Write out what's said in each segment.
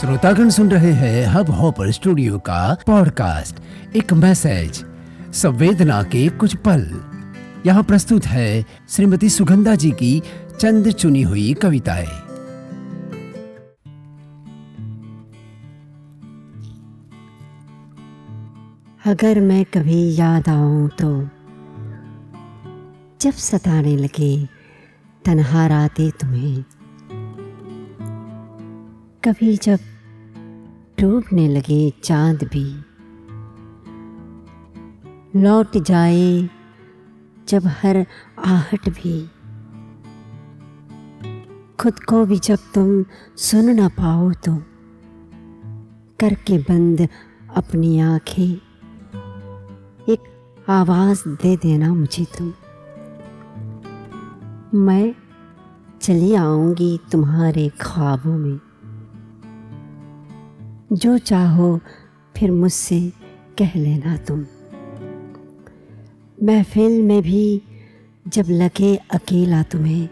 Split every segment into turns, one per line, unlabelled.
श्रोतागण सुन रहे हैं हब हॉपर स्टूडियो का पॉडकास्ट। एक मैसेज, संवेदना के कुछ पल। यहाँ प्रस्तुत है श्रीमती सुगंधा जी की चंद चुनी हुई कविताएँ।
अगर मैं कभी याद आऊँ तो जब सताने लगे तन्हा रातें तुम्हें। कभी जब डूबने लगे चाँद भी, लौट जाए जब हर आहट भी। खुद को भी जब तुम सुन ना पाओ तो करके बंद अपनी आँखें। एक आवाज़ दे देना मुझे तुम। मैं चली आऊँगी तुम्हारे ख्वाबों में। जो चाहो, फिर मुझसे कह लेना तुम। महफिल में भी जब लगे अकेला तुम्हें,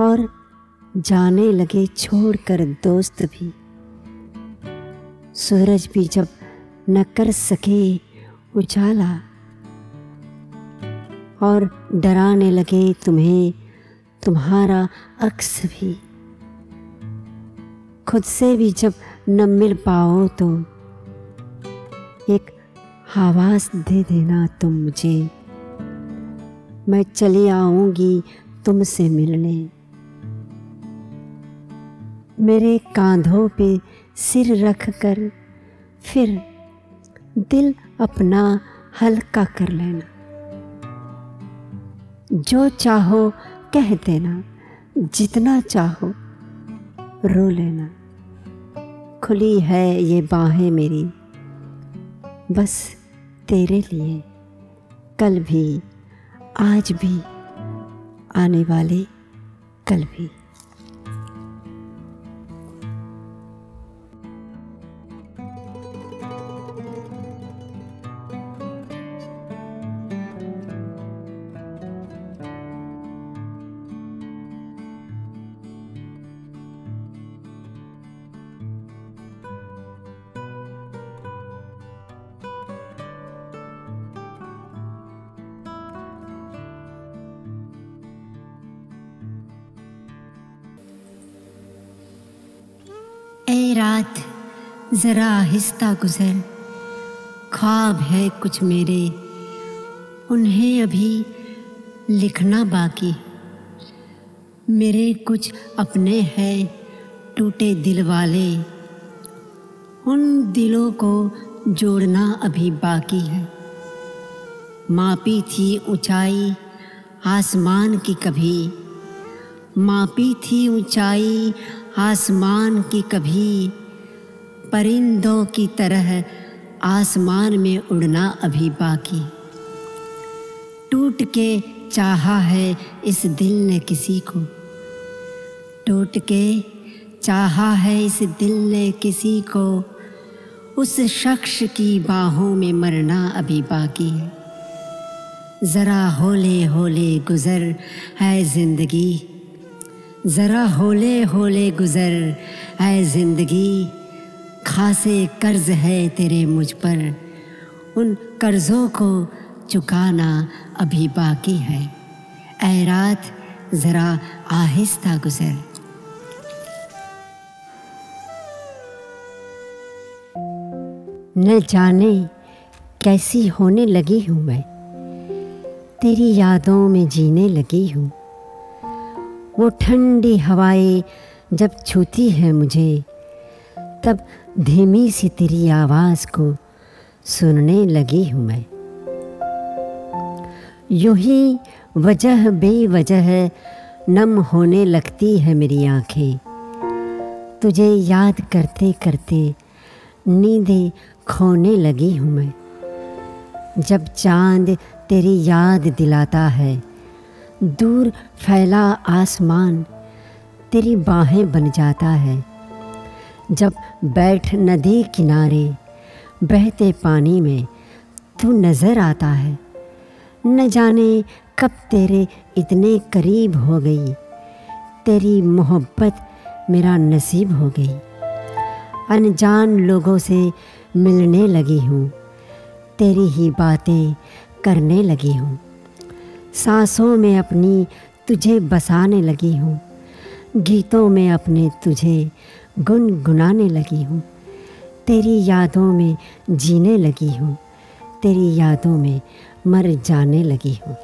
और जाने लगे छोड़कर दोस्त भी, सूरज भी जब न कर सके उजाला, और डराने लगे तुम्हें, तुम्हारा अक्स भी। खुद से भी जब न मिल पाओ तो एक आवाज़ दे देना तुम मुझे। मैं चली आऊँगी तुमसे मिलने। मेरे कांधों पे सिर रख कर फिर दिल अपना हल्का कर लेना। जो चाहो कह देना, जितना चाहो रो लेना। खुली है ये बाहें मेरी। बस तेरे लिए कल भी, आज भी आने वाले कल भी। ए रात, ज़रा आहिस्ता गुजर। ख्वाब है कुछ मेरे, उन्हें अभी लिखना बाकी। मेरे कुछ अपने हैं टूटे दिल वाले। उन दिलों को जोड़ना अभी बाकी है। मापी थी ऊंचाई, आसमान की कभी। मापी थी ऊंचाई आसमान की कभी परिंदों की तरह आसमान में उड़ना अभी बाकी। टूट के चाहा है इस दिल ने किसी को। टूट के चाहा है इस दिल ने किसी को। उस शख्स की बाहों में मरना अभी बाकी है। ज़रा होले होले गुज़र है ज़िंदगी। ज़रा होले होले गुज़र है ज़िंदगी खासे कर्ज है तेरे मुझ पर। उन कर्ज़ों को चुकाना अभी बाकी है। ऐ रात ज़रा आहिस्ता गुज़र। न जाने कैसी होने लगी हूँ मैं। तेरी यादों में जीने लगी हूँ। वो ठंडी हवाएँ जब छूती है मुझे, तब धीमी सी तेरी आवाज़ को सुनने लगी हूँ मैं। यूँ ही वजह बेवजह नम होने लगती है मेरी आँखें। तुझे याद करते करते नींदें खोने लगी हूँ मैं। जब चाँद तेरी याद दिलाता है दूर फैला आसमान, तेरी बाहें बन जाता है। जब बैठ नदी किनारे, बहते पानी में तू नज़र आता है। न जाने कब तेरे इतने करीब हो गई, तेरी मोहब्बत मेरा नसीब हो गई। अनजान लोगों से मिलने लगी हूँ, तेरी ही बातें करने लगी हूँ। सांसों में अपनी तुझे बसाने लगी हूँ। गीतों में अपने तुझे गुनगुनाने लगी हूँ। तेरी यादों में जीने लगी हूँ। तेरी यादों में मर जाने लगी हूँ।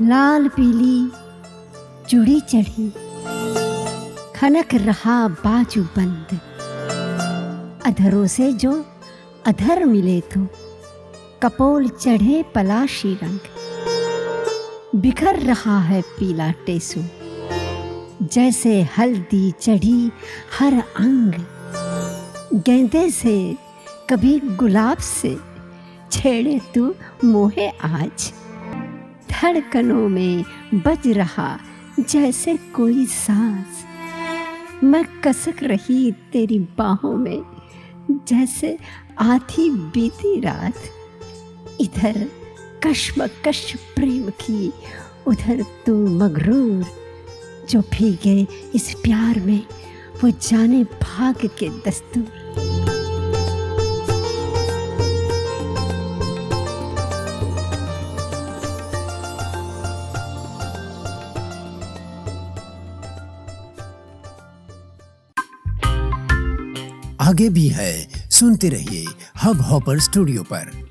लाल पीली चूड़ी चढ़ी। खनक रहा बाजू बंद। अधरों से जो अधर मिले तो कपोल चढ़े पलाशी रंग। बिखर रहा है पीला टेसू। जैसे हल्दी चढ़ी हर अंग। गेंदे से कभी गुलाब से छेड़े तू मोहे आज। धड़कनों में बज रहा, जैसे कोई सांस। मैं कसक रही तेरी बाहों में, जैसे आधी बीती रात। इधर कश्म कश्मकश प्रेम की, उधर तू मगरूर। जो भीगे इस प्यार में, वो जाने भाग के दस्तूर।
आगे भी है। सुनते रहिए हब हॉपर स्टूडियो पर।